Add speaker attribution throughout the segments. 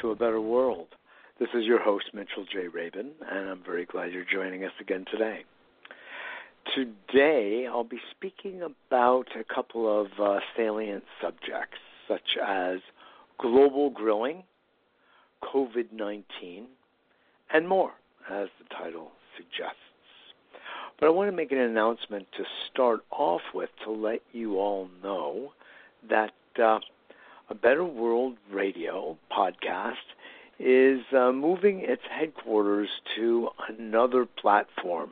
Speaker 1: to A Better World. This is your host, Mitchell J. Rabin, and I'm very glad you're joining us again today. Today, I'll be speaking about a couple of uh, salient subjects, such as global grilling, COVID 19, and more, as the title suggests. But I want to make an announcement to start off with to let you all know that uh, A Better World Radio podcast is uh, moving its headquarters to another platform,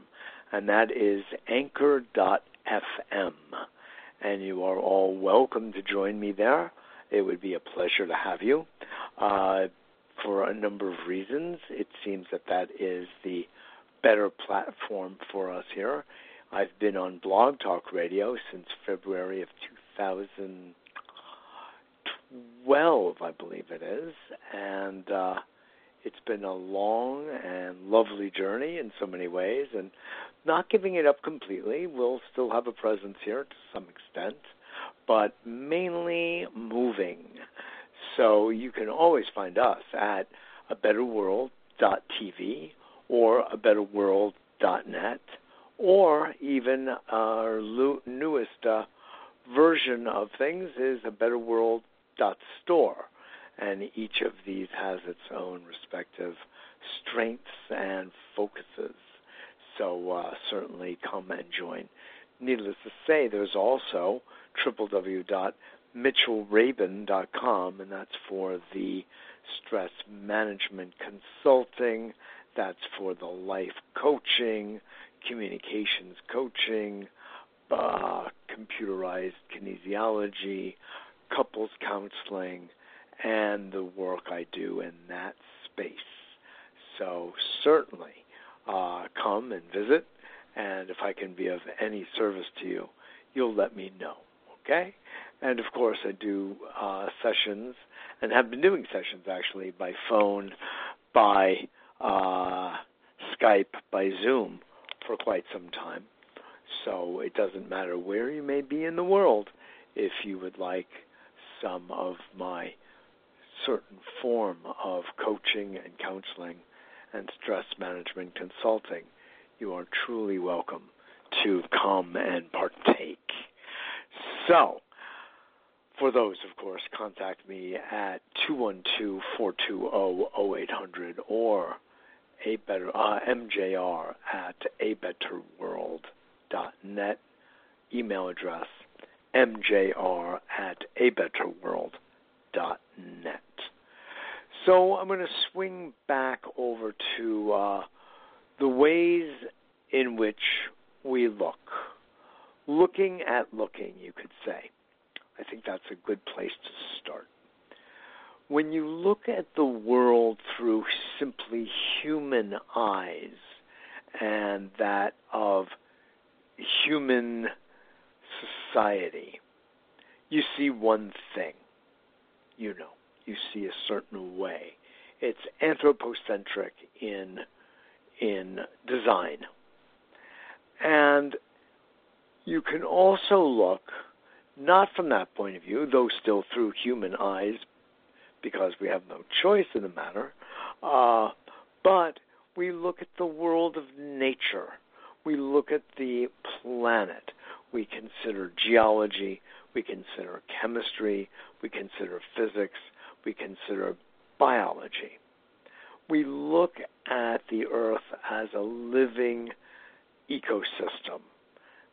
Speaker 1: and that is Anchor.fm. And you are all welcome to join me there. It would be a pleasure to have you. Uh, for a number of reasons, it seems that that is the better platform for us here. I've been on Blog Talk Radio since February of 2012, I believe it is, and uh, it's been a long and lovely journey in so many ways. And not giving it up completely, we'll still have a presence here to some extent, but mainly moving. So you can always find us at a betterworld.tv or a betterworld.net or even our newest uh, version of things is a betterworld.store and each of these has its own respective strengths and focuses. So uh, certainly come and join. Needless to say there's also www.mitchellrabin.com and that's for the stress management consulting. That's for the life coaching, communications coaching, uh, computerized kinesiology, couples counseling, and the work I do in that space. So certainly uh, come and visit, and if I can be of any service to you, you'll let me know. Okay? And of course, I do uh, sessions and have been doing sessions actually by phone, by uh, Skype, by Zoom for quite some time. So it doesn't matter where you may be in the world if you would like some of my certain form of coaching and counseling and stress management consulting, you are truly welcome to come and partake. So, for those, of course, contact me at 212 420 0800 or a better uh, mjr at abetterworld.net email address mjr at abetterworld.net so i'm going to swing back over to uh, the ways in which we look. Looking at looking you could say. I think that's a good place to start. When you look at the world through simply human eyes and that of human society, you see one thing. You know, you see a certain way. It's anthropocentric in in design. And you can also look not from that point of view, though still through human eyes, because we have no choice in the matter. Uh, but we look at the world of nature. We look at the planet. We consider geology. We consider chemistry. We consider physics. We consider biology. We look at the earth as a living ecosystem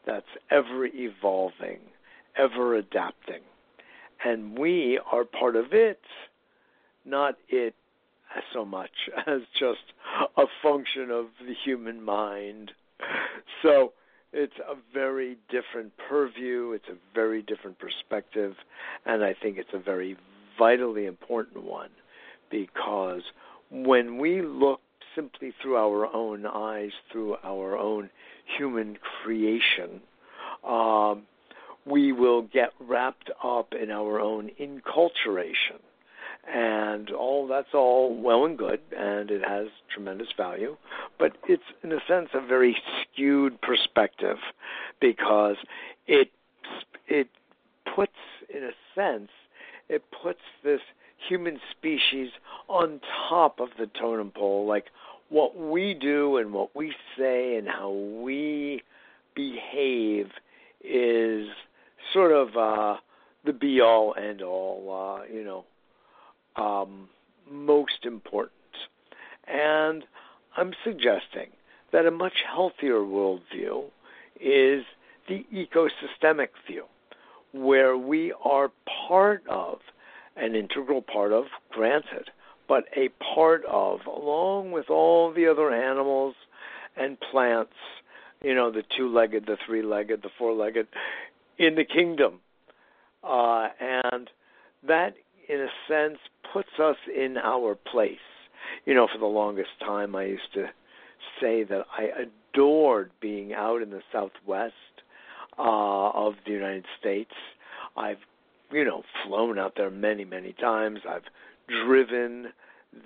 Speaker 1: that's ever evolving, ever adapting. And we are part of it not it so much as just a function of the human mind. So it's a very different purview, it's a very different perspective, and I think it's a very vitally important one because when we look simply through our own eyes, through our own human creation, um, we will get wrapped up in our own enculturation and all that's all well and good and it has tremendous value. But it's in a sense a very skewed perspective because it it puts in a sense it puts this human species on top of the totem pole, like what we do and what we say and how we behave is sort of uh, the be all end all, uh, you know, um, most important. And I'm suggesting that a much healthier worldview is the ecosystemic view, where we are part of, an integral part of, granted, but a part of, along with all the other animals and plants, you know, the two legged, the three legged, the four legged, in the kingdom. Uh, and that, in a sense, puts us in our place. You know, for the longest time, I used to say that I adored being out in the Southwest uh, of the United States. I've, you know, flown out there many, many times. I've driven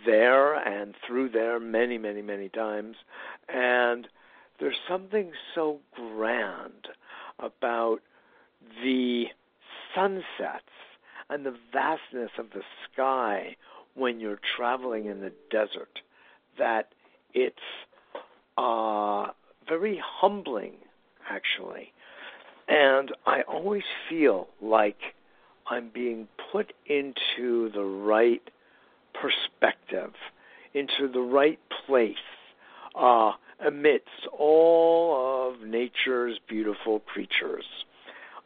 Speaker 1: there and through there many, many, many times. And there's something so grand about the sunsets and the vastness of the sky when you're traveling in the desert that it's uh, very humbling, actually. And I always feel like I'm being put into the right perspective, into the right place, uh, amidst all of nature's beautiful creatures,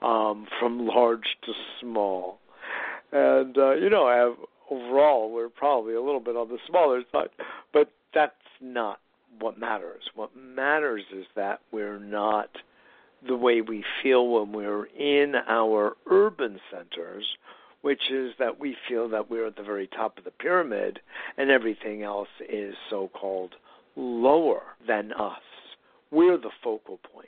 Speaker 1: um, from large to small. And, uh, you know, I have, overall, we're probably a little bit on the smaller side, but that's not what matters. What matters is that we're not the way we feel when we're in our urban centers, which is that we feel that we're at the very top of the pyramid and everything else is so called lower than us. We're the focal point,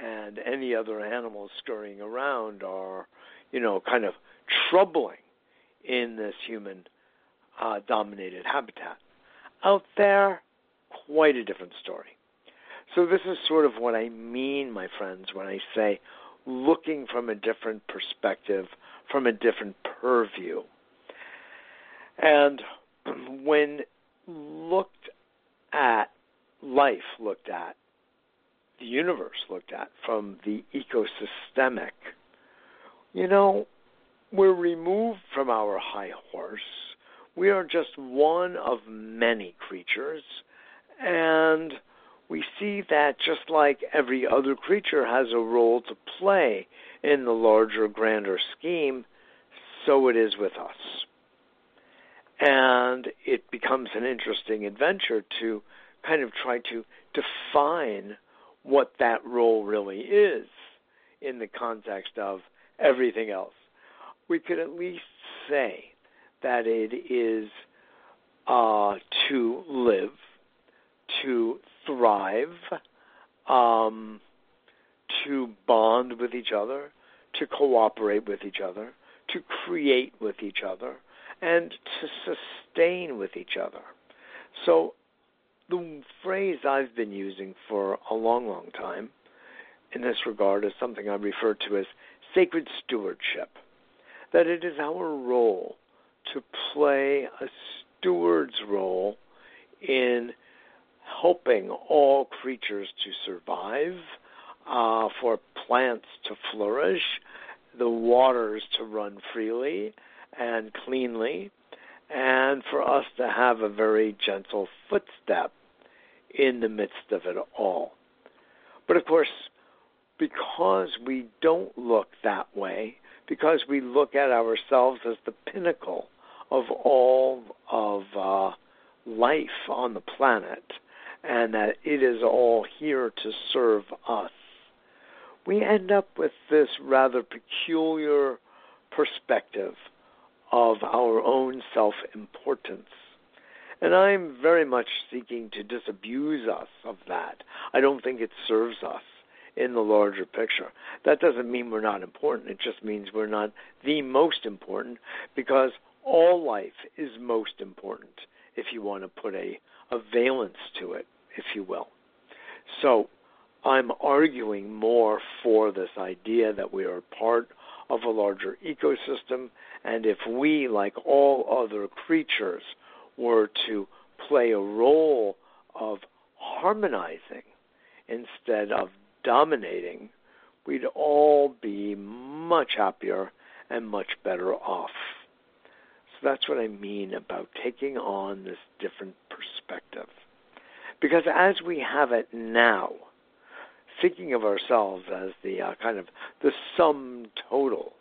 Speaker 1: and any other animals scurrying around are, you know, kind of troubling in this human uh, dominated habitat. Out there, quite a different story. So, this is sort of what I mean, my friends, when I say looking from a different perspective, from a different purview. And when looked at, life looked at, the universe looked at from the ecosystemic, you know, we're removed from our high horse. We are just one of many creatures and we see that just like every other creature has a role to play in the larger, grander scheme, so it is with us. And it becomes an interesting adventure to kind of try to define what that role really is in the context of everything else. We could at least say that it is uh, to live to thrive, um, to bond with each other, to cooperate with each other, to create with each other, and to sustain with each other. So, the phrase I've been using for a long, long time in this regard is something I refer to as sacred stewardship. That it is our role to play a steward's role in helping all creatures to survive, uh, for plants to flourish, the waters to run freely and cleanly, and for us to have a very gentle footstep in the midst of it all. But of course, because we don't look that way, because we look at ourselves as the pinnacle of all of uh, life on the planet, and that it is all here to serve us. We end up with this rather peculiar perspective of our own self importance. And I'm very much seeking to disabuse us of that. I don't think it serves us in the larger picture. That doesn't mean we're not important. It just means we're not the most important because all life is most important if you want to put a, a valence to it if you will. So I'm arguing more for this idea that we are part of a larger ecosystem, and if we, like all other creatures, were to play a role of harmonizing instead of dominating, we'd all be much happier and much better off. So that's what I mean about taking on this different perspective. Because as we have it now, thinking of ourselves as the uh, kind of the sum total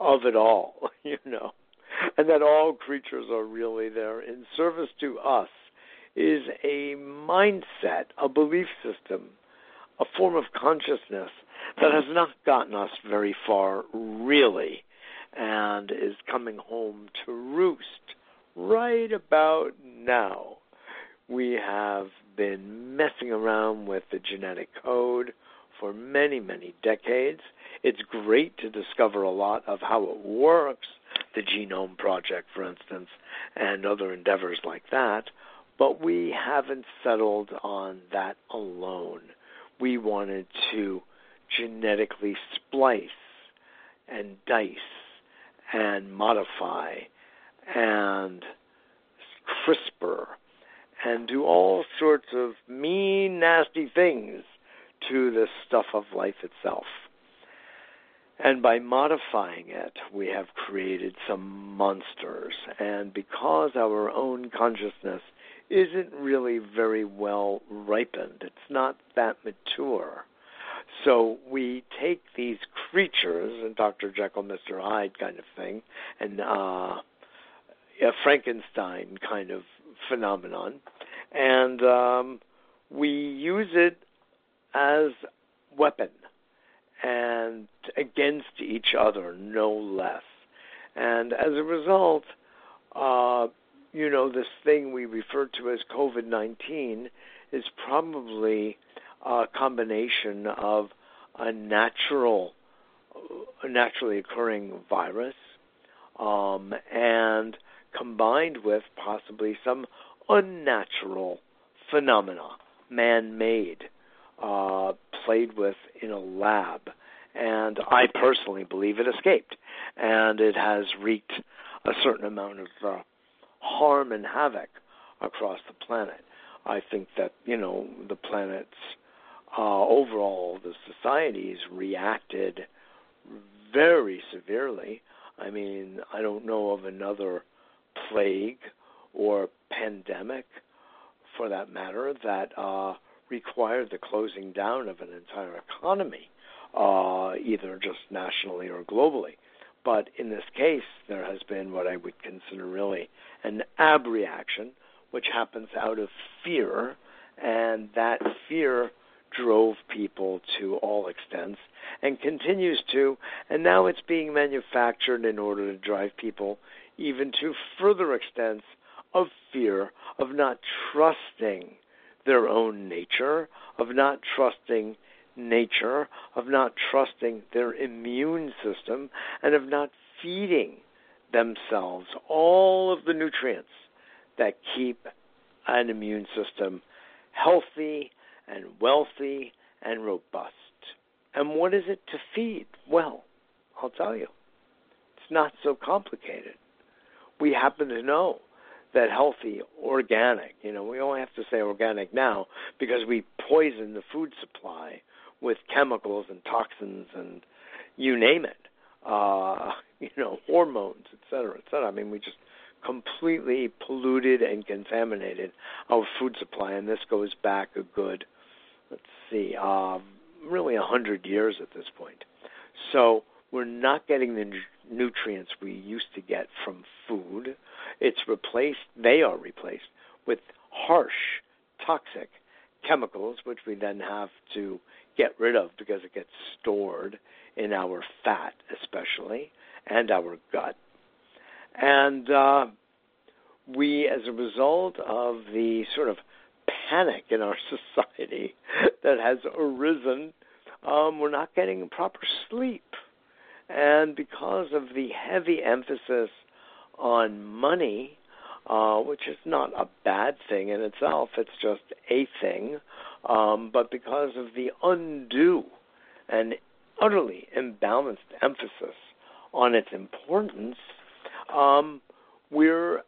Speaker 1: of it all, you know, and that all creatures are really there in service to us is a mindset, a belief system, a form of consciousness that has not gotten us very far, really, and is coming home to roost right about now. We have been messing around with the genetic code for many, many decades. It's great to discover a lot of how it works, the Genome Project, for instance, and other endeavors like that, but we haven't settled on that alone. We wanted to genetically splice and dice and modify and CRISPR and do all sorts of mean, nasty things to the stuff of life itself. And by modifying it, we have created some monsters. And because our own consciousness isn't really very well ripened, it's not that mature. So we take these creatures, and Dr. Jekyll, Mr. Hyde kind of thing, and uh, a Frankenstein kind of phenomenon, and um, we use it as weapon and against each other, no less. And as a result, uh, you know, this thing we refer to as COVID 19 is probably a combination of a natural, naturally occurring virus, um, and combined with possibly some unnatural phenomena, man-made, uh, played with in a lab. And I personally believe it escaped, and it has wreaked a certain amount of uh, harm and havoc across the planet. I think that you know the planet's uh, overall the societies reacted very severely. I mean, I don't know of another plague or pandemic, for that matter, that uh, required the closing down of an entire economy, uh, either just nationally or globally. But in this case, there has been what I would consider really an abreaction, which happens out of fear, and that fear drove people to all extents and continues to, and now it's being manufactured in order to drive people even to further extents of fear, of not trusting their own nature, of not trusting nature, of not trusting their immune system, and of not feeding themselves all of the nutrients that keep an immune system healthy and wealthy and robust. And what is it to feed? Well, I'll tell you, it's not so complicated. We happen to know that healthy, organic, you know, we only have to say organic now because we poison the food supply with chemicals and toxins and you name it, uh, you know, hormones, et cetera, et cetera. I mean, we just completely polluted and contaminated our food supply, and this goes back a good – let's see, uh, really a hundred years at this point. So we're not getting the nutrients we used to get from food. It's replaced, they are replaced with harsh, toxic chemicals, which we then have to get rid of because it gets stored in our fat, especially, and our gut. And uh, we, as a result of the sort of panic in our society that has arisen. Um, we're not getting proper sleep. And because of the heavy emphasis on money, uh, which is not a bad thing in itself, it's just a thing. Um, but because of the undue and utterly imbalanced emphasis on its importance, um, we're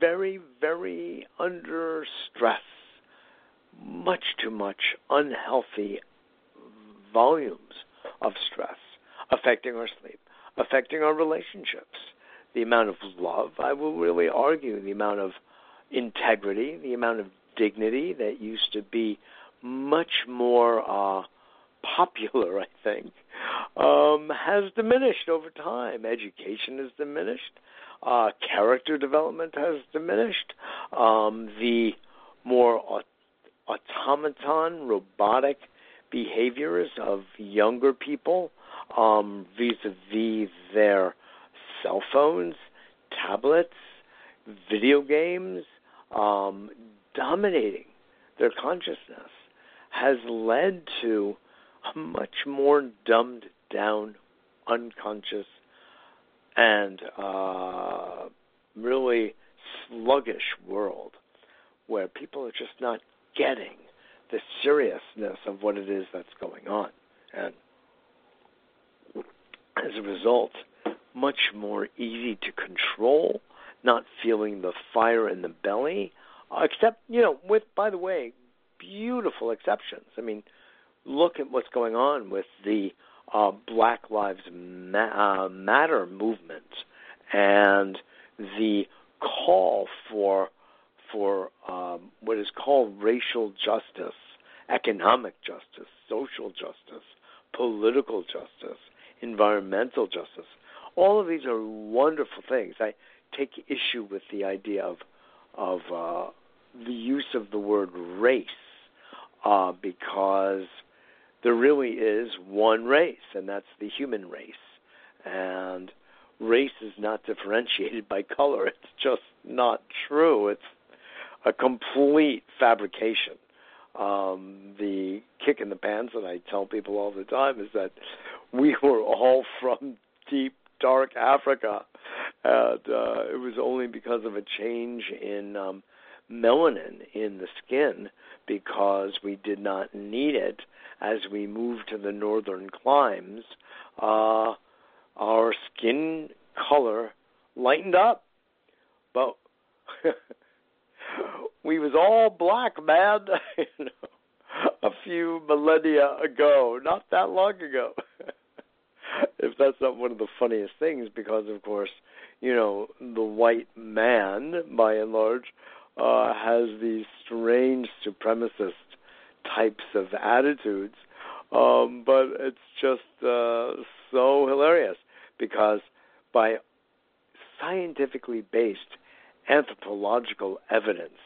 Speaker 1: very, very under stress, much too much unhealthy volumes of stress affecting our sleep, affecting our relationships, the amount of love, I will really argue, the amount of integrity, the amount of dignity that used to be much more uh, popular, I think, um, has diminished over time. Education has diminished. Uh, character development has diminished. Um, the more aut- automaton, robotic behaviors of younger people um, vis-a-vis their cell phones, tablets, video games, um, dominating their consciousness has led to a much more dumbed down, unconscious, and uh, really sluggish world where people are just not getting the seriousness of what it is that's going on. And as a result, much more easy to control, not feeling the fire in the belly, except, you know, with, by the way, beautiful exceptions. I mean, look at what's going on with the uh, Black Lives Ma- uh, Matter movement and the call for for um, what is called racial justice, economic justice, social justice, political justice, environmental justice. All of these are wonderful things. I take issue with the idea of of uh, the use of the word race uh, because there really is one race, and that's the human race. And race is not differentiated by color. It's just not true. It's a complete fabrication. Um, the kick in the pants that I tell people all the time is that we were all from deep, dark Africa, and uh, it was only because of a change in um, melanin in the skin because we did not need it as we moved to the northern climes. Uh, our skin color lightened up, but we was all black, man. a few millennia ago, not that long ago. if that's not one of the funniest things, because of course, you know, the white man, by and large, uh, has these strange supremacist types of attitudes. Um, but it's just uh, so hilarious because by scientifically based anthropological evidence,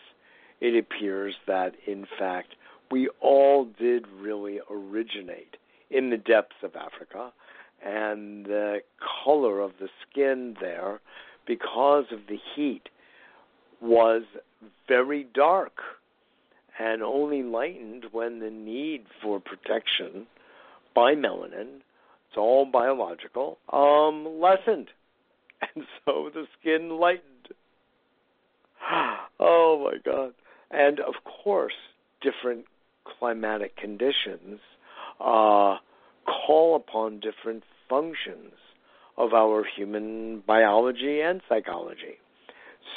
Speaker 1: it appears that in fact we all did really originate in the depths of Africa, and the color of the skin there, because of the heat, was very dark and only lightened when the need for protection by melanin, it's all biological, um, lessened. And so the skin lightened. Oh my God. And of course, different climatic conditions uh, call upon different functions of our human biology and psychology.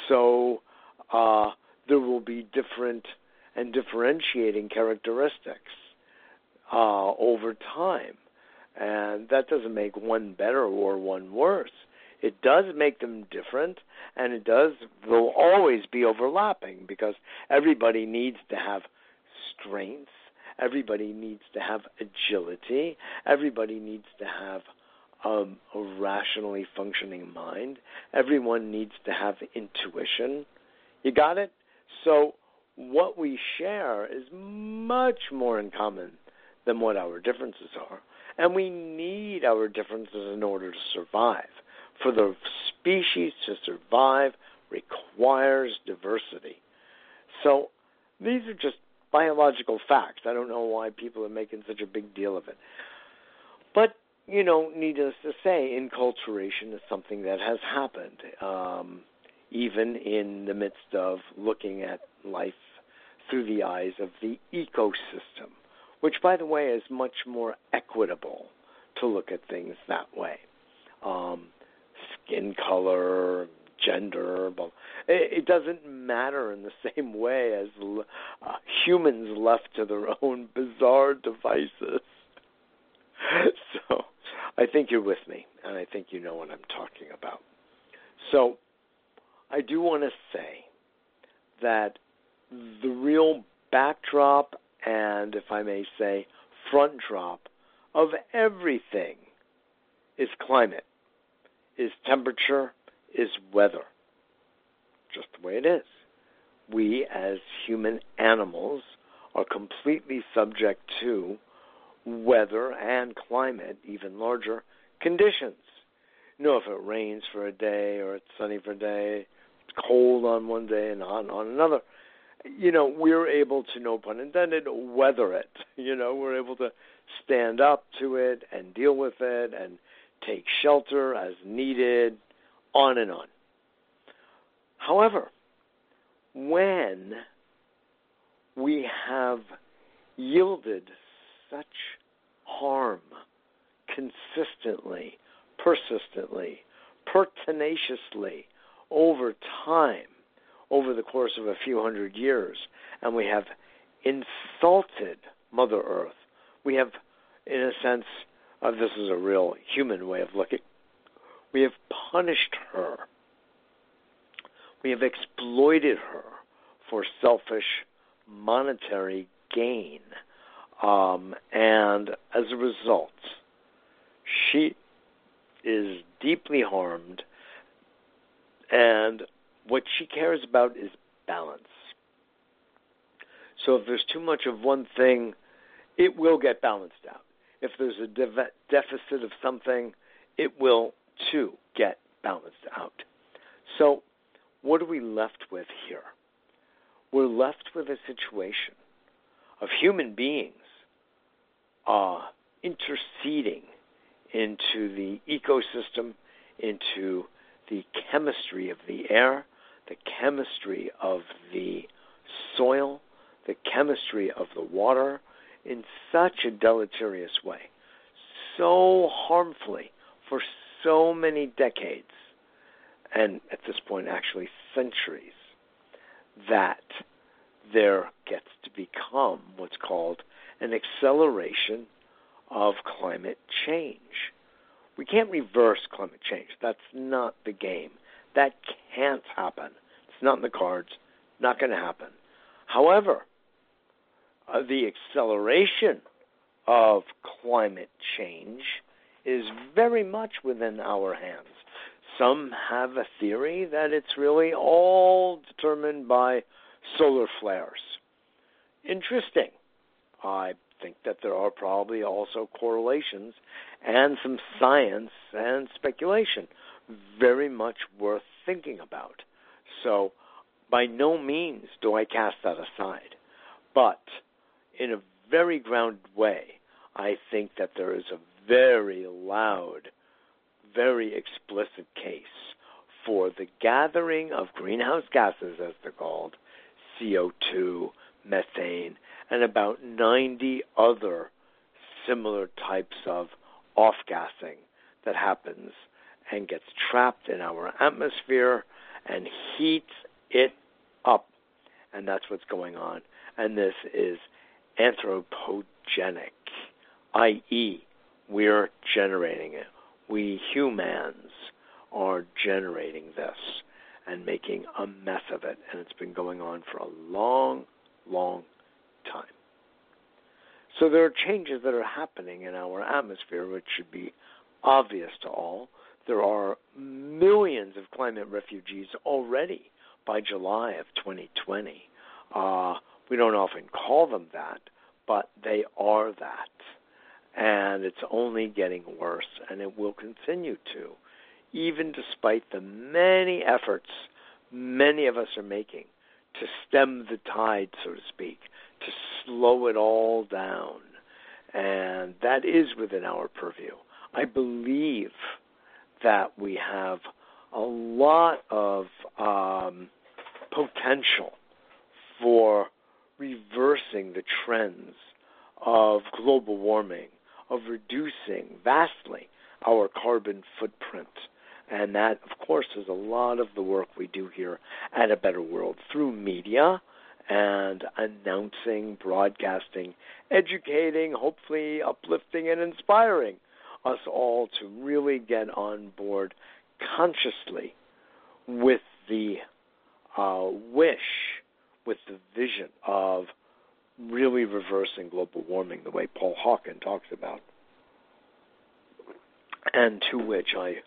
Speaker 1: So uh, there will be different and differentiating characteristics uh, over time. And that doesn't make one better or one worse. It does make them different, and it does will always be overlapping because everybody needs to have strength, everybody needs to have agility, everybody needs to have um, a rationally functioning mind, everyone needs to have intuition. You got it? So what we share is much more in common than what our differences are. And we need our differences in order to survive. For the species to survive requires diversity. So these are just biological facts. I don't know why people are making such a big deal of it. But, you know, needless to say, enculturation is something that has happened. Um, even in the midst of looking at life through the eyes of the ecosystem, which, by the way, is much more equitable to look at things that way. Um, skin color, gender, but it doesn't matter in the same way as uh, humans left to their own bizarre devices. so I think you're with me, and I think you know what I'm talking about. So I do want to say that the real backdrop and, if I may say, front drop of everything is climate, is temperature, is weather. Just the way it is. We, as human animals, are completely subject to weather and climate, even larger conditions. You know, if it rains for a day or it's sunny for a day, cold on one day and on on another, you know, we're able to, no pun intended, weather it. You know, we're able to stand up to it and deal with it and take shelter as needed, on and on. However, when we have yielded such harm consistently, persistently, pertinaciously over time, over the course of a few hundred years, and we have insulted Mother Earth. We have, in a sense, uh, this is a real human way of looking, we have punished her. We have exploited her for selfish monetary gain. Um, and as a result, she is deeply harmed, and what she cares about is balance. So if there's too much of one thing, it will get balanced out. If there's a de- deficit of something, it will too get balanced out. So, what are we left with here? We're left with a situation of human beings uh, interceding into the ecosystem, into the chemistry of the air, the chemistry of the soil, the chemistry of the water in such a deleterious way, so harmfully for so many decades, and at this point, actually centuries, that there gets to become what's called an acceleration of climate change. We can't reverse climate change. That's not the game. That can't happen. It's not in the cards. Not going to happen. However, uh, the acceleration of climate change is very much within our hands. Some have a theory that it's really all determined by solar flares. Interesting. I think that there are probably also correlations and some science and speculation very much worth thinking about. So, by no means do I cast that aside. But in a very grounded way, I think that there is a very loud, very explicit case for the gathering of greenhouse gases, as they're called, CO2, methane, and about 90 other similar types of off gassing that happens and gets trapped in our atmosphere and heats it up. And that's what's going on. And this is anthropogenic, i.e., we're generating it. We humans are generating this and making a mess of it. And it's been going on for a long, long time. So there are changes that are happening in our atmosphere, which should be obvious to all. There are millions of climate refugees already by July of 2020. Uh, we don't often call them that, but they are that and it's only getting worse, and it will continue to, even despite the many efforts many of us are making to stem the tide, so to speak, to slow it all down. And that is within our purview. I believe that we have a lot of um, potential for reversing the trends of global warming, of reducing vastly our carbon footprint. And that, of course, is a lot of the work we do here at A Better World through media and announcing, broadcasting, educating, hopefully uplifting and inspiring us all to really get on board consciously with the uh, wish, with the vision of really reversing global warming the way Paul Hawken talks about, and to which I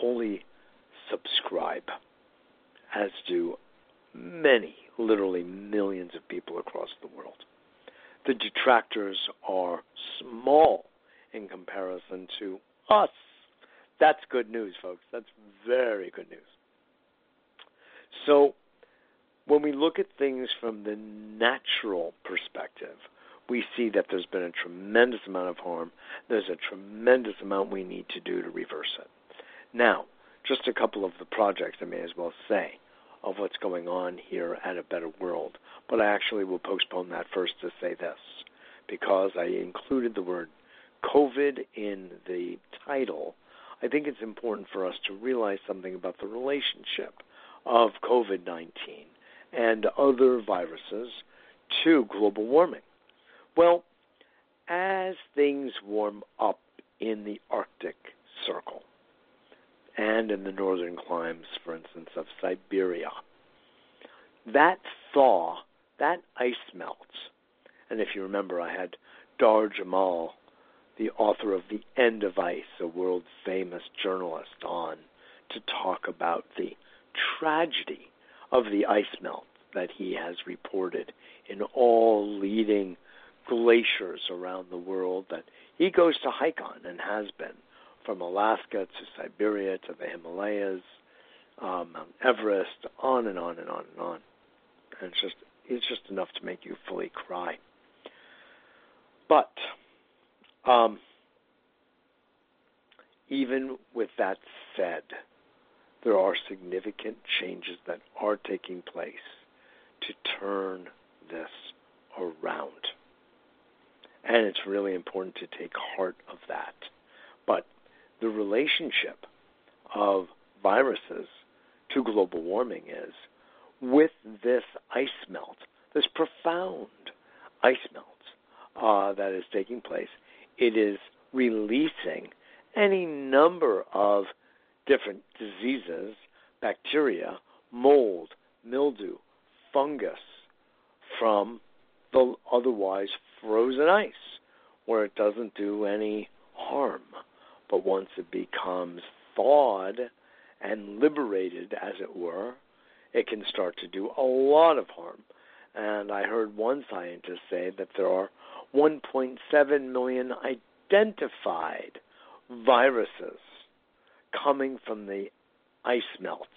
Speaker 1: wholly subscribe, as do many, literally millions of people across the world. The detractors are small in comparison to us. That's good news, folks. That's very good news. So, when we look at things from the natural perspective, we see that there's been a tremendous amount of harm. There's a tremendous amount we need to do to reverse it. Now, just a couple of the projects I may as well say of what's going on here at A Better World, but I actually will postpone that first to say this because I included the word COVID in the title. I think it's important for us to realize something about the relationship of COVID 19 and other viruses to global warming. Well, as things warm up in the Arctic Circle and in the northern climes, for instance, of Siberia, that thaw, that ice melts. And if you remember, I had Dahr Jamail, the author of The End of Ice, a world famous journalist, on to talk about the tragedy of the ice melt that he has reported in all leading glaciers around the world that he goes to hike on and has been from Alaska to Siberia to the Himalayas, um, Mount Everest, on and on and on and on. And it's just it's just enough to make you fully cry. But um, even with that said, there are significant changes that are taking place to turn this around. And it's really important to take heart of that. But the relationship of viruses to global warming is with this ice melt, this profound ice melt uh, that is taking place, it is releasing any number of different diseases, bacteria, mold, mildew, fungus from the otherwise frozen ice, where it doesn't do any harm. But once it becomes thawed and liberated, as it were, it can start to do a lot of harm. And I heard one scientist say that there are 1.7 million identified viruses coming from the ice melts.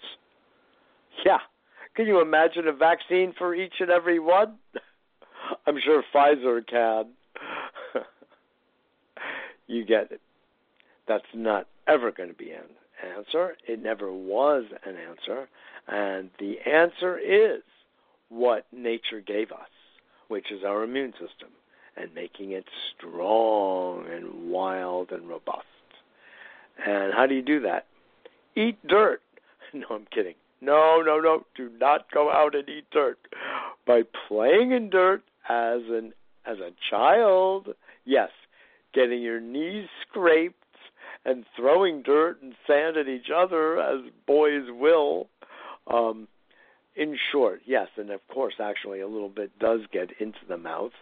Speaker 1: Yeah. Can you imagine a vaccine for each and every one? I'm sure Pfizer can. you get it. That's not ever going to be an answer. It never was an answer. And the answer is what nature gave us, which is our immune system, and making it strong and wild and robust. And how do you do that? Eat dirt. No, I'm kidding. No, no, no. Do not go out and eat dirt. By playing in dirt as an as a child, yes, getting your knees scraped and throwing dirt and sand at each other as boys will. Um, in short, yes, and of course, actually, a little bit does get into the mouth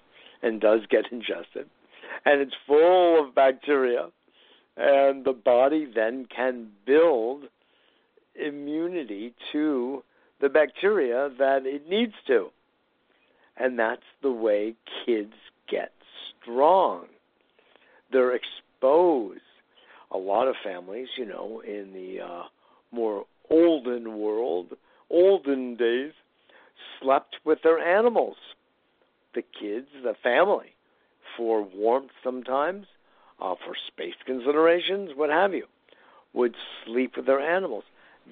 Speaker 1: and does get ingested, and it's full of bacteria, and the body then can build immunity to the bacteria that it needs to. And that's the way kids get strong. They're exposed. A lot of families, you know, in the uh, more olden world, olden days, slept with their animals. The kids, the family, for warmth sometimes, uh, for space considerations, what have you, would sleep with their animals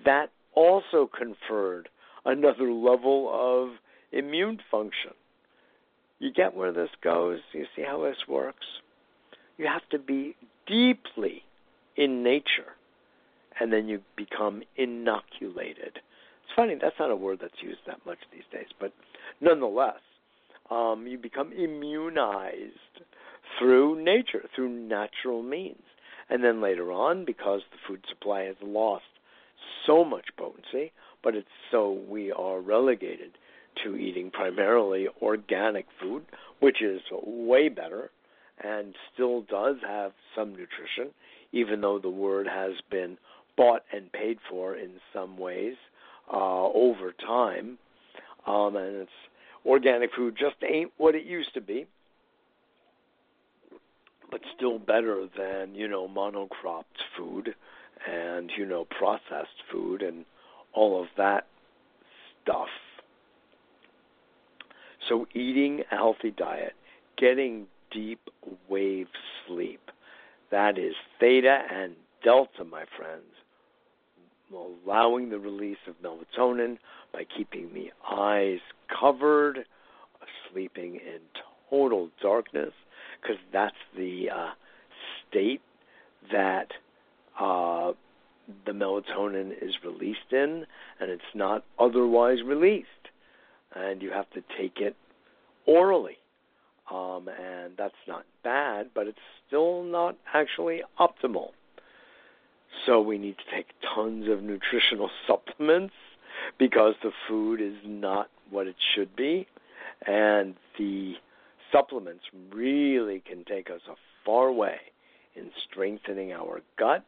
Speaker 1: that also conferred another level of immune function. You get where this goes? You see how this works? You have to be deeply in nature, and then you become inoculated. It's funny, that's not a word that's used that much these days, but nonetheless, um, you become immunized through nature, through natural means. And then later on, because the food supply has lost so much potency, but it's so we are relegated to eating primarily organic food, which is way better and still does have some nutrition, even though the word has been bought and paid for in some ways uh, over time. Um, and it's organic food just ain't what it used to be, but still better than you know monocropped food and you know processed food and all of that stuff. So eating a healthy diet, getting deep wave sleep, that is theta and delta, my friends. Allowing the release of melatonin by keeping the eyes covered, sleeping in total darkness, because that's the uh, state that uh, the melatonin is released in, and it's not otherwise released. And you have to take it orally. Um, and that's not bad, but it's still not actually optimal. So we need to take tons of nutritional supplements because the food is not what it should be. And the supplements really can take us a far way in strengthening our gut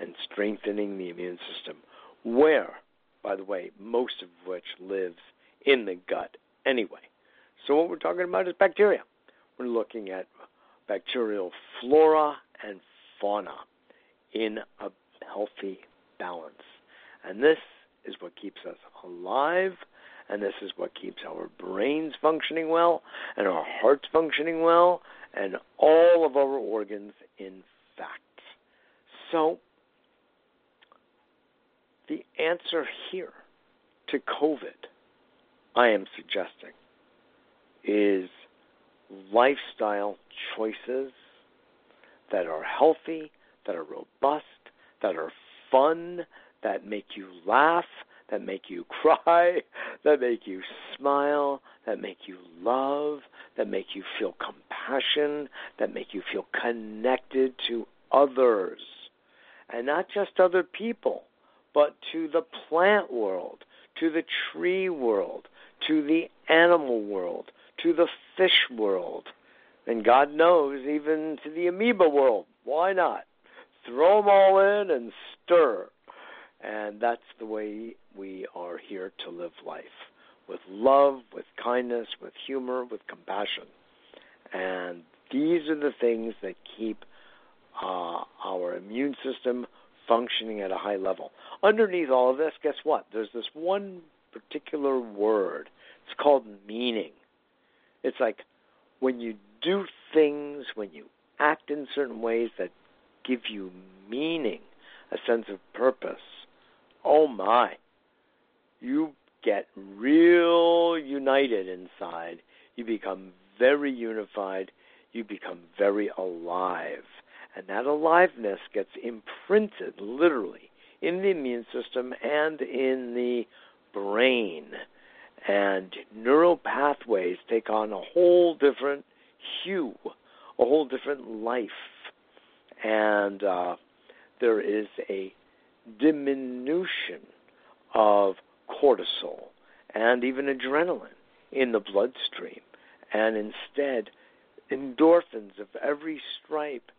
Speaker 1: and strengthening the immune system, where, by the way, most of which lives in the gut anyway. So, what we're talking about is bacteria. We're looking at bacterial flora and fauna in a healthy balance. And this is what keeps us alive, and this is what keeps our brains functioning well, and our hearts functioning well, and all of our organs in fact. So, the answer here to COVID, I am suggesting, is lifestyle choices that are healthy, that are robust, that are fun, that make you laugh, that make you cry, that make you smile, that make you love, that make you feel compassion, that make you feel connected to others. And not just other people, but to the plant world, to the tree world, to the animal world, to the fish world, and God knows, even to the amoeba world. Why not? Throw them all in and stir. And that's the way we are here to live life with love, with kindness, with humor, with compassion. And these are the things that keep uh, our immune system functioning at a high level. Underneath all of this, guess what? There's this one particular word. It's called meaning. It's like when you do things, when you act in certain ways that give you meaning, a sense of purpose, oh my, you get real united inside. You become very unified. You become very alive. And that aliveness gets imprinted literally in the immune system and in the brain. And neural pathways take on a whole different hue, a whole different life. And uh, there is a diminution of cortisol and even adrenaline in the bloodstream. And instead, endorphins of every stripe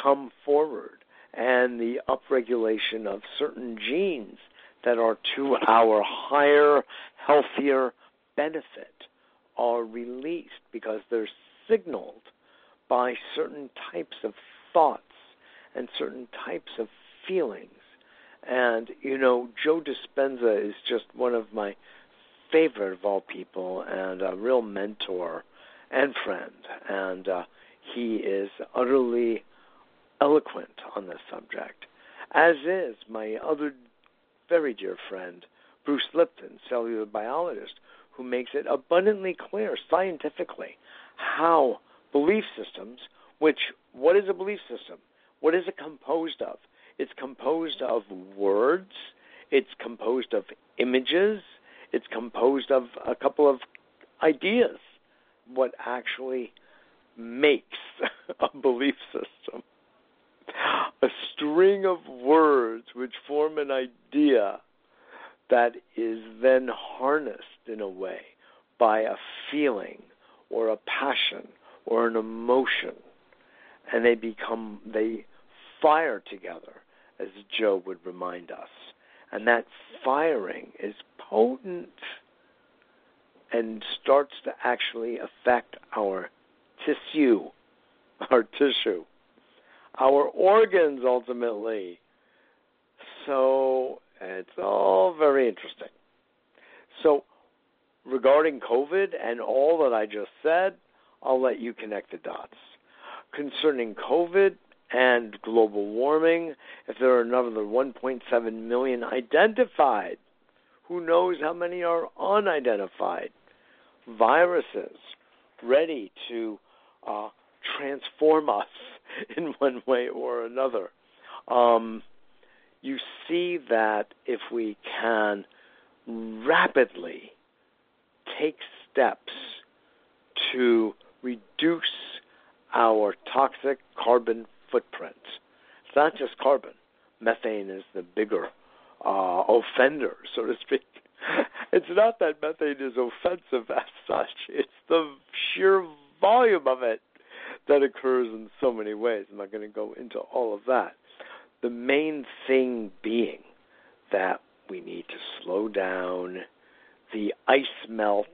Speaker 1: come forward and the upregulation of certain genes that are to our higher, healthier benefit are released because they're signaled by certain types of thoughts and certain types of feelings and, you know, Joe Dispenza is just one of my favorite of all people and a real mentor and friend. And uh, he is utterly eloquent on this subject, as is my other very dear friend, Bruce Lipton, cellular biologist, who makes it abundantly clear scientifically how belief systems, which, what is a belief system? What is it composed of? It's composed of words, it's composed of images, it's composed of a couple of ideas. What actually makes a belief system? A string of words which form an idea that is then harnessed in a way by a feeling or a passion or an emotion. And they become they fire together as Joe would remind us. And that firing is potent and starts to actually affect our tissue our tissue our organs ultimately so it's all very interesting. So, regarding COVID and all that I just said, I'll let you connect the dots. Concerning COVID and global warming, if there are another 1.7 million identified, who knows how many are unidentified? Viruses ready to uh, transform us in one way or another. Um, you see that if we can rapidly take steps to reduce our toxic carbon footprint, it's not just carbon. Methane is the bigger uh, offender, so to speak. It's not that methane is offensive as such, it's the sheer volume of it that occurs in so many ways. I'm not going to go into all of that. The main thing being that we need to slow down. The ice melts,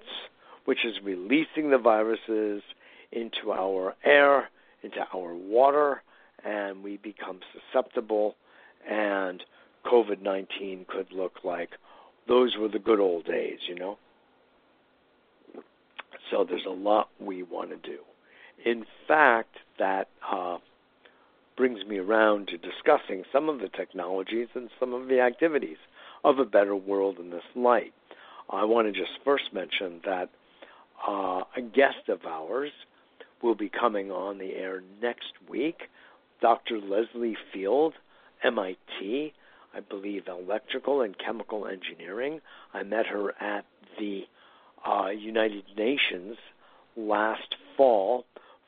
Speaker 1: which is releasing the viruses into our air, into our water, and we become susceptible. And COVID 19 could look like those were the good old days, you know? So there's a lot we want to do. In fact, that uh, brings me around to discussing some of the technologies and some of the activities of a better world in this light. I want to just first mention that uh, a guest of ours will be coming on the air next week, Dr. Leslie Field, MIT, I believe electrical and chemical engineering. I met her at the uh, United Nations last fall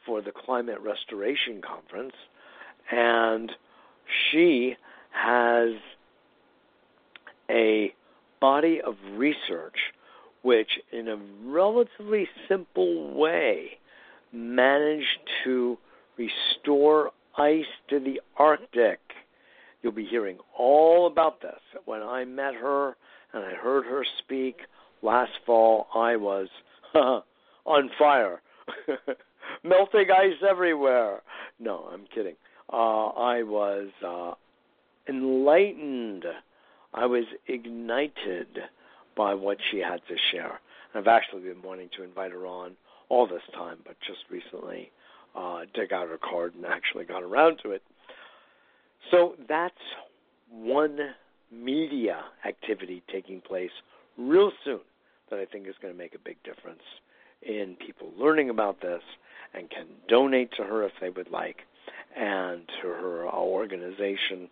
Speaker 1: for the Climate Restoration Conference and she has a body of research which, in a relatively simple way, managed to restore ice to the Arctic. You'll be hearing all about this. When I met her and I heard her speak last fall, I was on fire. Melting ice everywhere. No, I'm kidding uh, I was uh, enlightened. I was ignited by what she had to share. And I've actually been wanting to invite her on all this time, but just recently uh, dig out her card and actually got around to it. So that's one media activity taking place real soon that I think is going to make a big difference in people learning about this and can donate to her if they would like and to her organization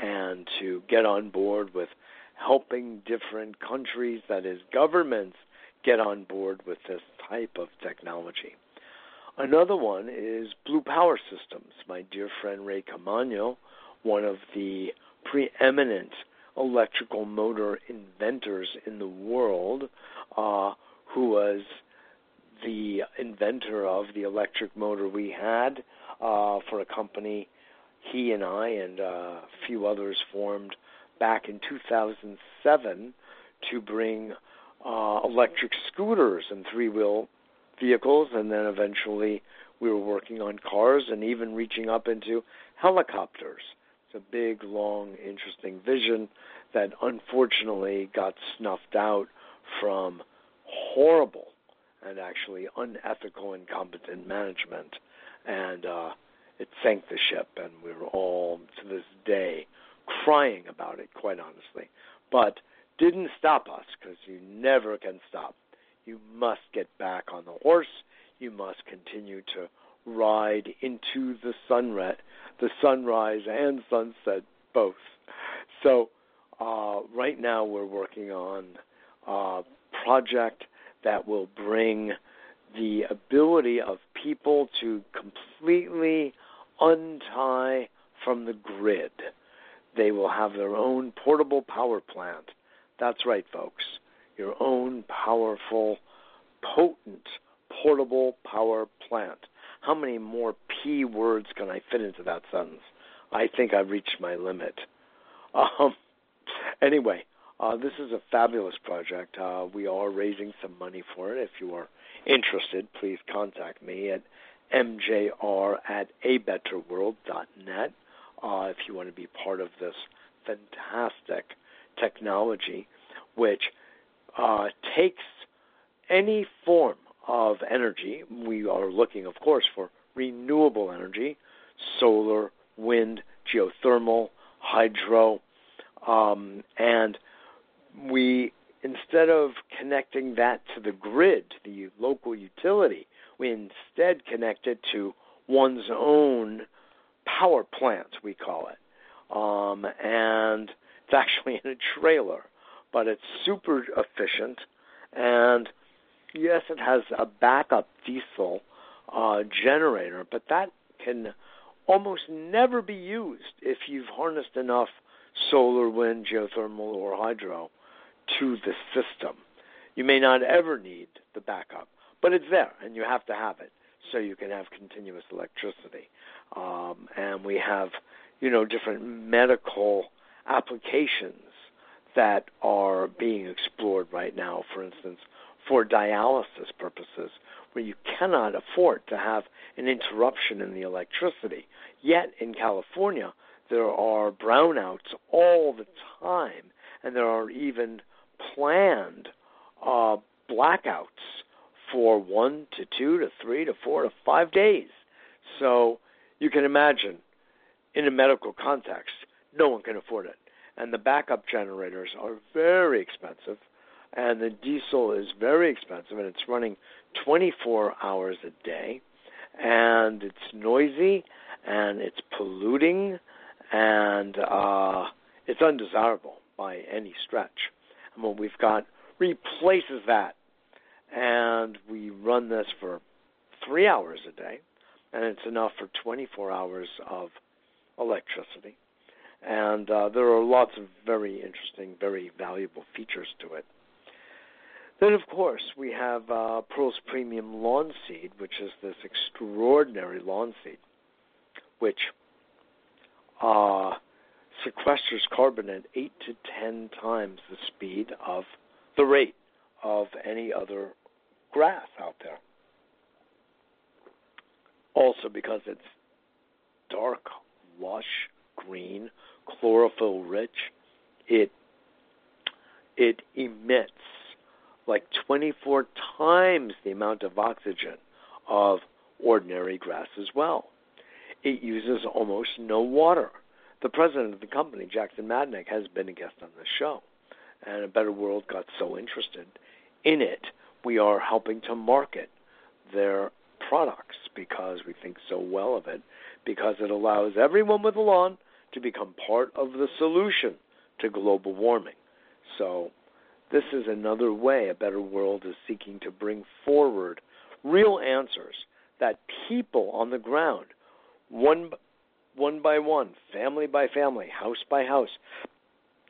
Speaker 1: and to get on board with helping different countries, that is, governments, get on board with this type of technology. Another one is Blue Power Systems. My dear friend Ray Camano, one of the preeminent electrical motor inventors in the world, uh, who was the inventor of the electric motor we had uh, for a company he and I and uh, a few others formed back in 2007 to bring uh, electric scooters and three wheel vehicles, and then eventually we were working on cars and even reaching up into helicopters. It's a big, long, interesting vision that unfortunately got snuffed out from horrible and actually unethical, incompetent management and uh, it sank the ship, and we were all to this day crying about it, quite honestly. But didn't stop us because you never can stop. You must get back on the horse. you must continue to ride into the sunrise, the sunrise and sunset both. So uh, right now we're working on a project that will bring the ability of people to completely untie from the grid. They will have their own portable power plant. That's right, folks. Your own powerful, potent, portable power plant. How many more P words can I fit into that sentence? I think I've reached my limit. Um, anyway, uh, this is a fabulous project. Uh, we are raising some money for it. If you are interested, please contact me at mjr at abetterworld.net uh, if you want to be part of this fantastic technology, which uh, takes any form of energy. We are looking, of course, for renewable energy, solar, wind, geothermal, hydro, um, and we instead of connecting that to the grid, the local utility, we instead connect it to one's own power plant, we call it. Um, and it's actually in a trailer, but it's super efficient. And yes, it has a backup diesel uh, generator, but that can almost never be used if you've harnessed enough solar, wind, geothermal, or hydro to the system. You may not ever need the backup, but it's there, and you have to have it so you can have continuous electricity. Um, and we have, you know, different medical applications that are being explored right now. For instance, for dialysis purposes, where you cannot afford to have an interruption in the electricity. Yet in California, there are brownouts all the time, and there are even planned uh, blackouts for one to two to three to four to five days. So you can imagine, in a medical context, no one can afford it. And the backup generators are very expensive, and the diesel is very expensive, and it's running 24 hours a day, and it's noisy, and it's polluting, and uh, it's undesirable by any stretch. What we've got replaces that and we run this for three hours a day, and it's enough for 24 hours of electricity. And uh, there are lots of very interesting, very valuable features to it. Then, of course, we have uh, Pearl's Premium Lawn Seed, which is this extraordinary lawn seed, which uh, sequesters carbon at eight to ten times the speed of the rate of any other grass out there. Also, because it's dark, lush, green, chlorophyll rich, it it emits like 24 times the amount of oxygen of ordinary grass as well. It uses almost no water. The president of the company, Jackson Madnick, has been a guest on the show, and A Better World got so interested in it we are helping to market their products because we think so well of it, because it allows everyone with a lawn to become part of the solution to global warming. So, this is another way a better world is seeking to bring forward real answers that people on the ground, one one by one, family by family, house by house,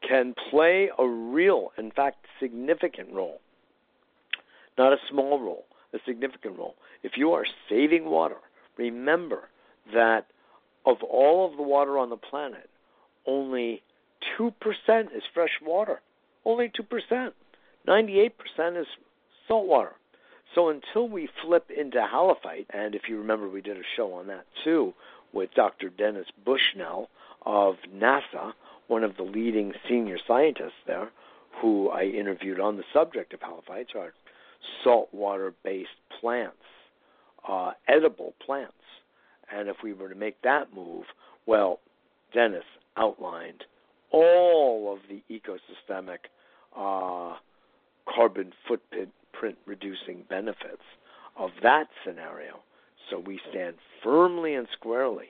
Speaker 1: can play a real, in fact, significant role not a small role, a significant role. If you are saving water, remember that of all of the water on the planet, only 2% is fresh water. Only 2%. 98% is salt water. So until we flip into halophyte, and if you remember, we did a show on that too with Dr. Dennis Bushnell of NASA, one of the leading senior scientists there, who I interviewed on the subject of halophytes, are saltwater based plants, uh, edible plants. And if we were to make that move, well, Dennis outlined all of the ecosystemic uh, carbon footprint reducing benefits of that scenario. So we stand firmly and squarely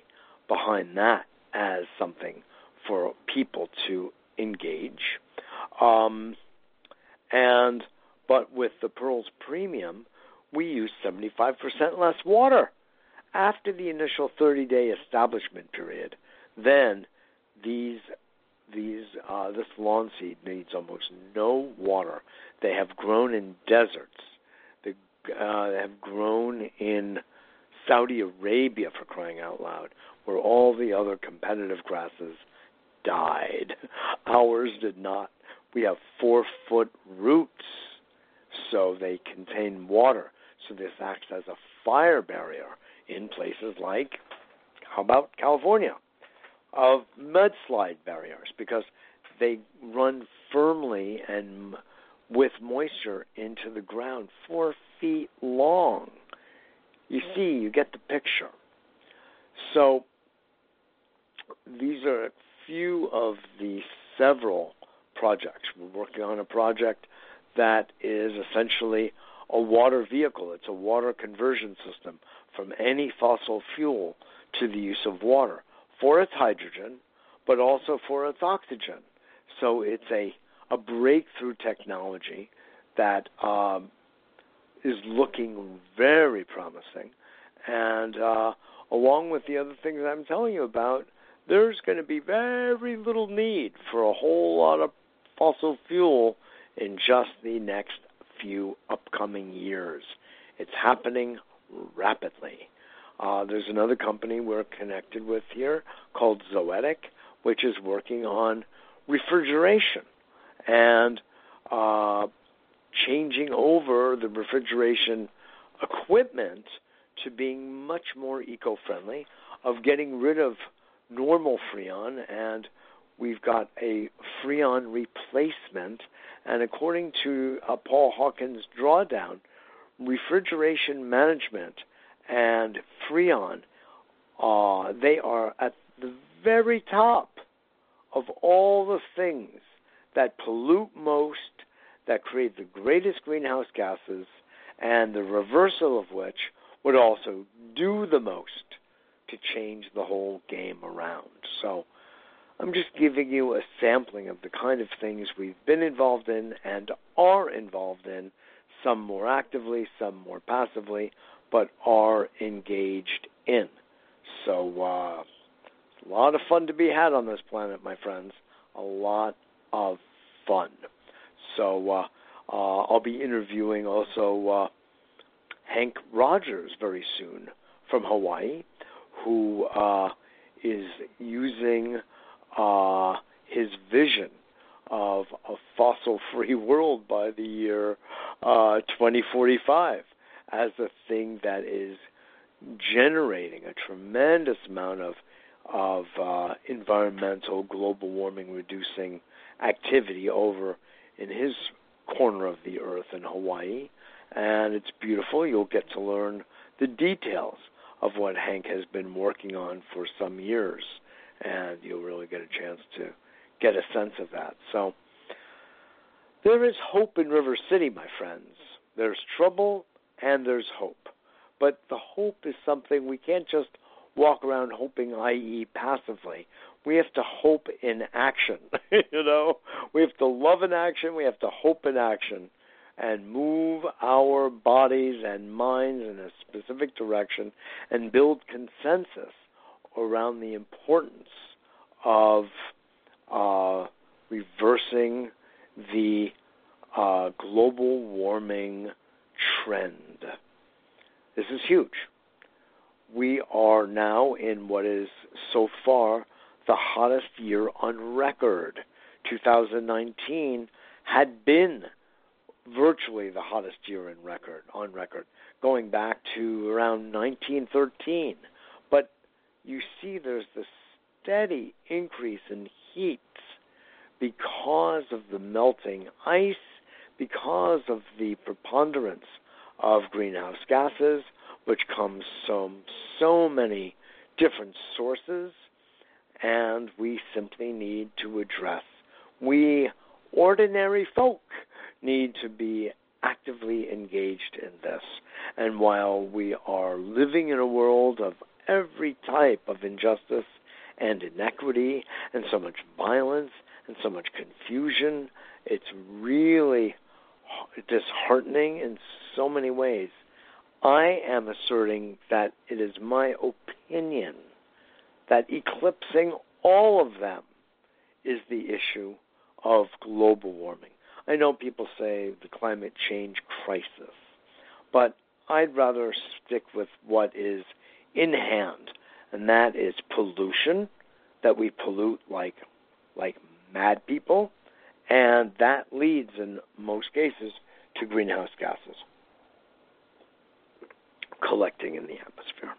Speaker 1: behind that as something for people to engage. Um, and but with the Pearls Premium, we use 75% less water after the initial 30-day establishment period. Then these these uh, this lawn seed needs almost no water. They have grown in deserts. They uh, have grown in Saudi Arabia for crying out loud, where all the other competitive grasses died. Ours did not. We have four foot roots, so they contain water. So this acts as a fire barrier in places like, how about California, of mudslide barriers because they run firmly and with moisture into the ground, four feet long. You see, you get the picture. So these are a few of the several projects. We're working on a project that is essentially a water vehicle. It's a water conversion system from any fossil fuel to the use of water for its hydrogen, but also for its oxygen. So it's a, a breakthrough technology that um, is looking very promising. And uh, along with the other things I'm telling you about, there's going to be very little need for a whole lot of fossil fuel in just the next few upcoming years. It's happening rapidly. Uh, there's another company we're connected with here called Zoetic, which is working on refrigeration and uh, changing over the refrigeration equipment to being much more eco-friendly, of getting rid of normal Freon, and we've got a Freon replacement. And according to uh, Paul Hawken's drawdown, refrigeration management and Freon, uh, they are at the very top of all the things that pollute most, that create the greatest greenhouse gases, and the reversal of which would also do the most to change the whole game around. So I'm just giving you a sampling of the kind of things we've been involved in and are involved in, some more actively, some more passively, but are engaged in. So uh, a lot of fun to be had on this planet, my friends. A lot of fun. So uh, uh, I'll be interviewing also uh, Hank Rogers very soon from Hawaii, who is using his vision of a fossil-free world by the year uh, 2045 as a thing that is generating a tremendous amount of of uh, environmental global warming reducing activity over in his corner of the earth in Hawaii and it's beautiful. You'll get to learn the details of what Hank has been working on for some years, and you'll really get a chance to get a sense of that. So, there is hope in River City, my friends. There's trouble and there's hope. But the hope is something we can't just walk around hoping, i.e., passively. We have to hope in action. you know, we have to love in action. We have to hope in action and move our bodies and minds in a specific direction and build consensus around the importance of uh, reversing the uh, global warming trend. This is huge. We are now in what is so far the hottest year on record. 2019 had been virtually the hottest year in record on record, going back to around 1913. But you see, there's this steady increase in heat because of the melting ice, because of the preponderance of greenhouse gases, which comes from so many different sources, and we simply need to address. We ordinary folk need to be actively engaged in this. And while we are living in a world of every type of injustice and inequity and so much violence and so much confusion, it's really disheartening in so many ways. I am asserting that it is my opinion that eclipsing all of them is the issue of global warming. I know people say the climate change crisis, but I'd rather stick with what is in hand, and that is pollution, that we pollute like like mad people, and that leads in most cases to greenhouse gases collecting in the atmosphere.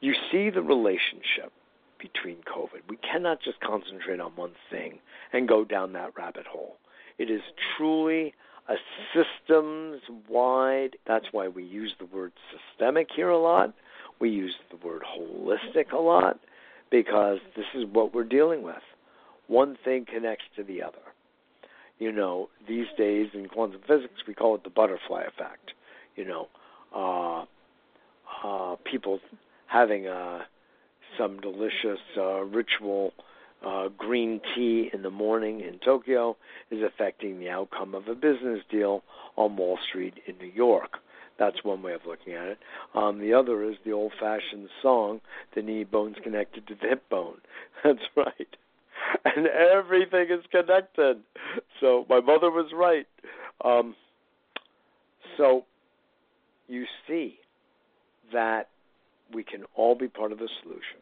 Speaker 1: You see the relationship between COVID. We cannot just concentrate on one thing and go down that rabbit hole. It is truly a systems wide, that's why we use the word systemic here a lot. We use the word holistic a lot because this is what we're dealing with. One thing connects to the other. You know, these days in quantum physics, we call it the butterfly effect. You know, uh, uh, people having uh, some delicious uh, ritual uh, green tea in the morning in Tokyo is affecting the outcome of a business deal on Wall Street in New York. That's one way of looking at it. Um, the other is the old fashioned song, The Knee Bone's Connected to the Hip Bone. That's right. And everything is connected. So my mother was right. Um, so you see that we can all be part of the solution.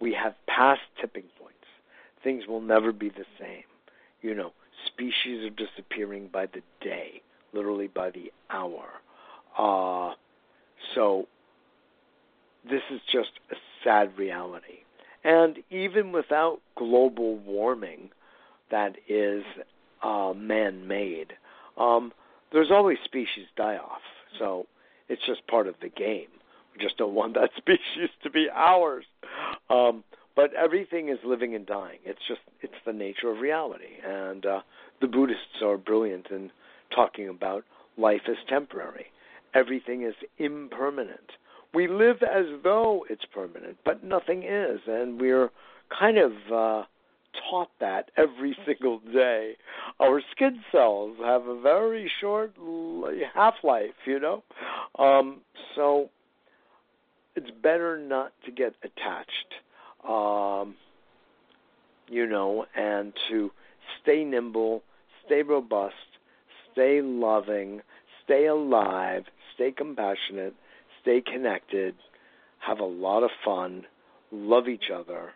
Speaker 1: We have past tipping points. Things will never be the same. You know, species are disappearing by the day, literally by the hour. Uh, so this is just a sad reality. And even without global warming that is uh, man made, um, there's always species die off. So it's just part of the game. Just don't want that species to be ours. Um, but everything is living and dying. It's just it's the nature of reality. And uh, the Buddhists are brilliant in talking about life is temporary. Everything is impermanent. We live as though it's permanent, but nothing is, and we're kind of uh, taught that every single day. Our skin cells have a very short half life, you know? Um, so it's better not to get attached, um, you know, and to stay nimble, stay robust, stay loving, stay alive, stay compassionate, stay connected, have a lot of fun, love each other,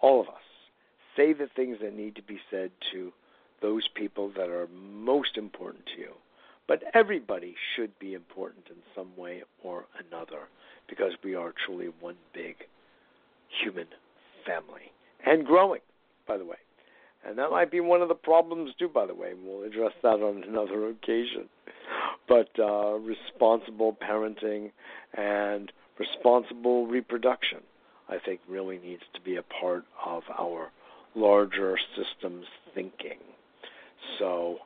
Speaker 1: all of us say the things that need to be said to those people that are most important to you. But everybody should be important in some way or another because we are truly one big human family and growing, by the way. And that might be one of the problems, too, by the way. We'll address that on another occasion. But uh, responsible parenting and responsible reproduction, I think, really needs to be a part of our larger systems thinking. So,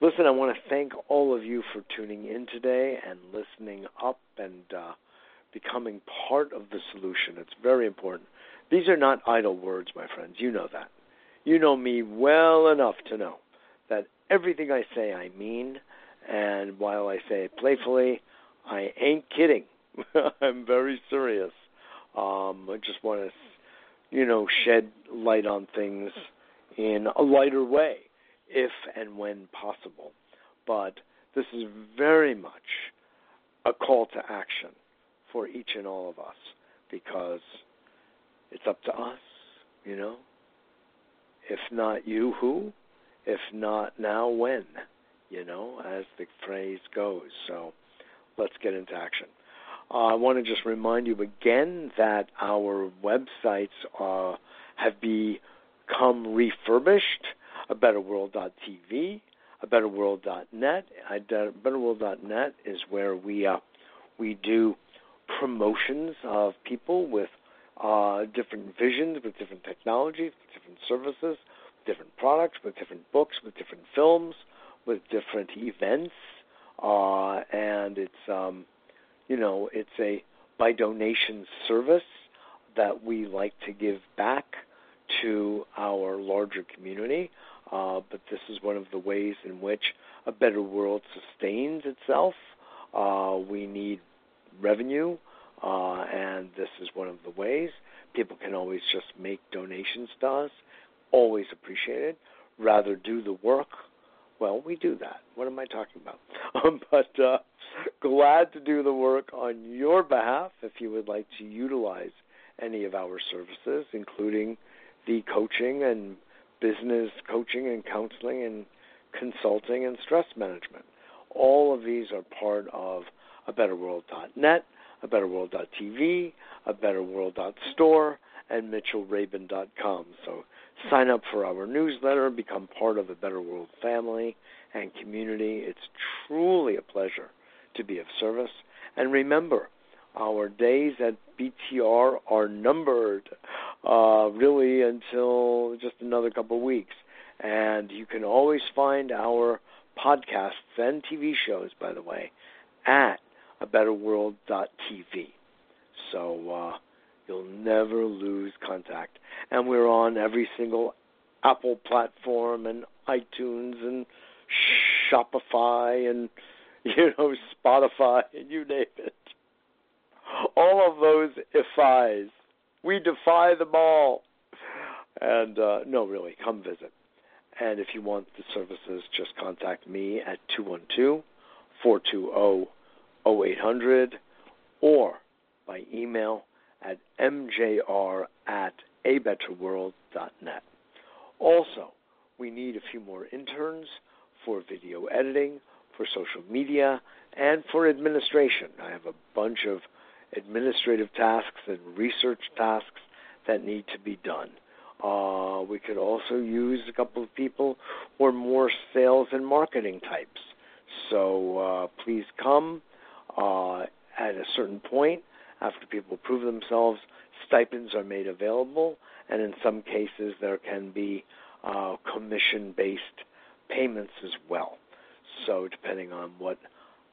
Speaker 1: listen, I want to thank all of you for tuning in today and listening up and uh, becoming part of the solution. It's very important. These are not idle words, my friends. You know that. You know me well enough to know that everything I say I mean, and while I say it playfully, I ain't kidding. I'm very serious. Um, I just want to you know, shed light on things in a lighter way, if and when possible. But this is very much a call to action for each and all of us because it's up to us, you know. If not you, who? If not now, when? You know, as the phrase goes. So let's get into action. Uh, I want to just remind you again that our websites uh, have become refurbished. A betterworld.tv, a betterworld.net. A betterworld.net is where we uh, we do promotions of people with uh, different visions, with different technologies, with different services, with different products, with different books, with different films, with different events, uh, and it's um, you know it's a by donation service that we like to give back to our larger community. Uh, but this is one of the ways in which a better world sustains itself. Uh, we need revenue, uh, and this is one of the ways. People can always just make donations to us. Always appreciated. Rather do the work. Well, we do that. What am I talking about? Um, but uh, glad to do the work on your behalf if you would like to utilize any of our services, including the coaching and business coaching and counseling and consulting and stress management. All of these are part of a betterworld.net, a betterworld.tv, a betterworld.store, and mitchellrabin.com. So sign up for our newsletter, become part of the Better World family and community. It's truly a pleasure to be of service. And remember, our days at BTR are numbered, uh, really until just another couple of weeks. And you can always find our podcasts and TV shows, by the way, at abetterworld.tv. So uh, you'll never lose contact. And we're on every single Apple platform and iTunes and Shopify and you know Spotify and you name it. All of those ifies. We defy them all. And uh, no, really, come visit. And if you want the services, just contact me at 212 420 0800 or by email at mjr at abetterworld.net. Also, we need a few more interns for video editing, for social media, and for administration. I have a bunch of administrative tasks and research tasks that need to be done. Uh, we could also use a couple of people are more sales and marketing types. So uh, please come uh, at a certain point after people prove themselves. Stipends are made available, and in some cases there can be uh, commission-based payments as well. So depending on what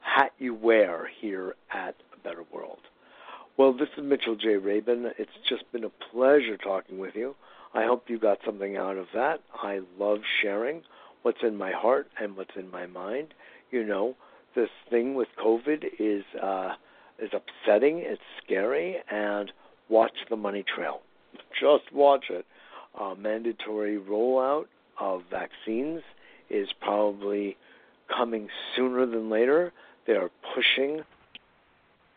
Speaker 1: hat you wear here at A Better World. Well, this is Mitchell J. Rabin. It's just been a pleasure talking with you. I hope you got something out of that. I love sharing what's in my heart and what's in my mind. You know, this thing with COVID is uh, is upsetting. It's scary, and watch the money trail. Just watch it. Uh, mandatory rollout of vaccines is probably coming sooner than later. They are pushing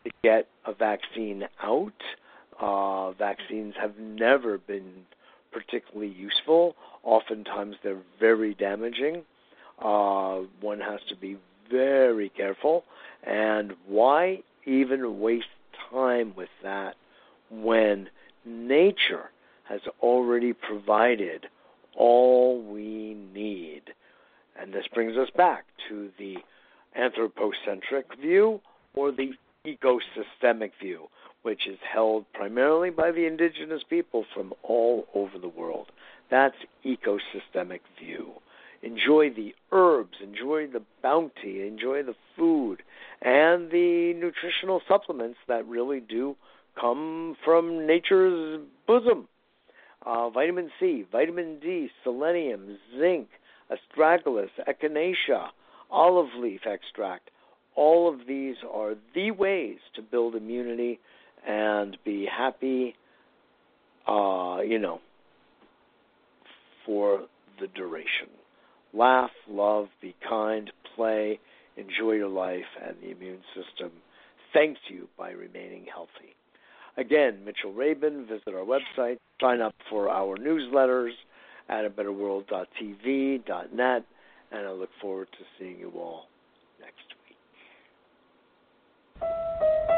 Speaker 1: to get a vaccine out. Uh, vaccines have never been particularly useful. Oftentimes, they're very damaging. Uh, one has to be very careful. And why even waste time with that when nature has already provided all we need? And this brings us back to the anthropocentric view or the ecosystemic view, which is held primarily by the indigenous people from all over the world. That's ecosystemic view. Enjoy the herbs, enjoy the bounty, enjoy the food, and the nutritional supplements that really do come from nature's bosom. Uh, vitamin C, vitamin D, selenium, zinc, astragalus, echinacea, olive leaf extract, all of these are the ways to build immunity and be happy, uh, you know, for the duration. Laugh, love, be kind, play, enjoy your life, and the immune system thanks you by remaining healthy. Again, Mitchell Rabin, visit our website, sign up for our newsletters at a betterworld.tv.net, and I look forward to seeing you all Thank you.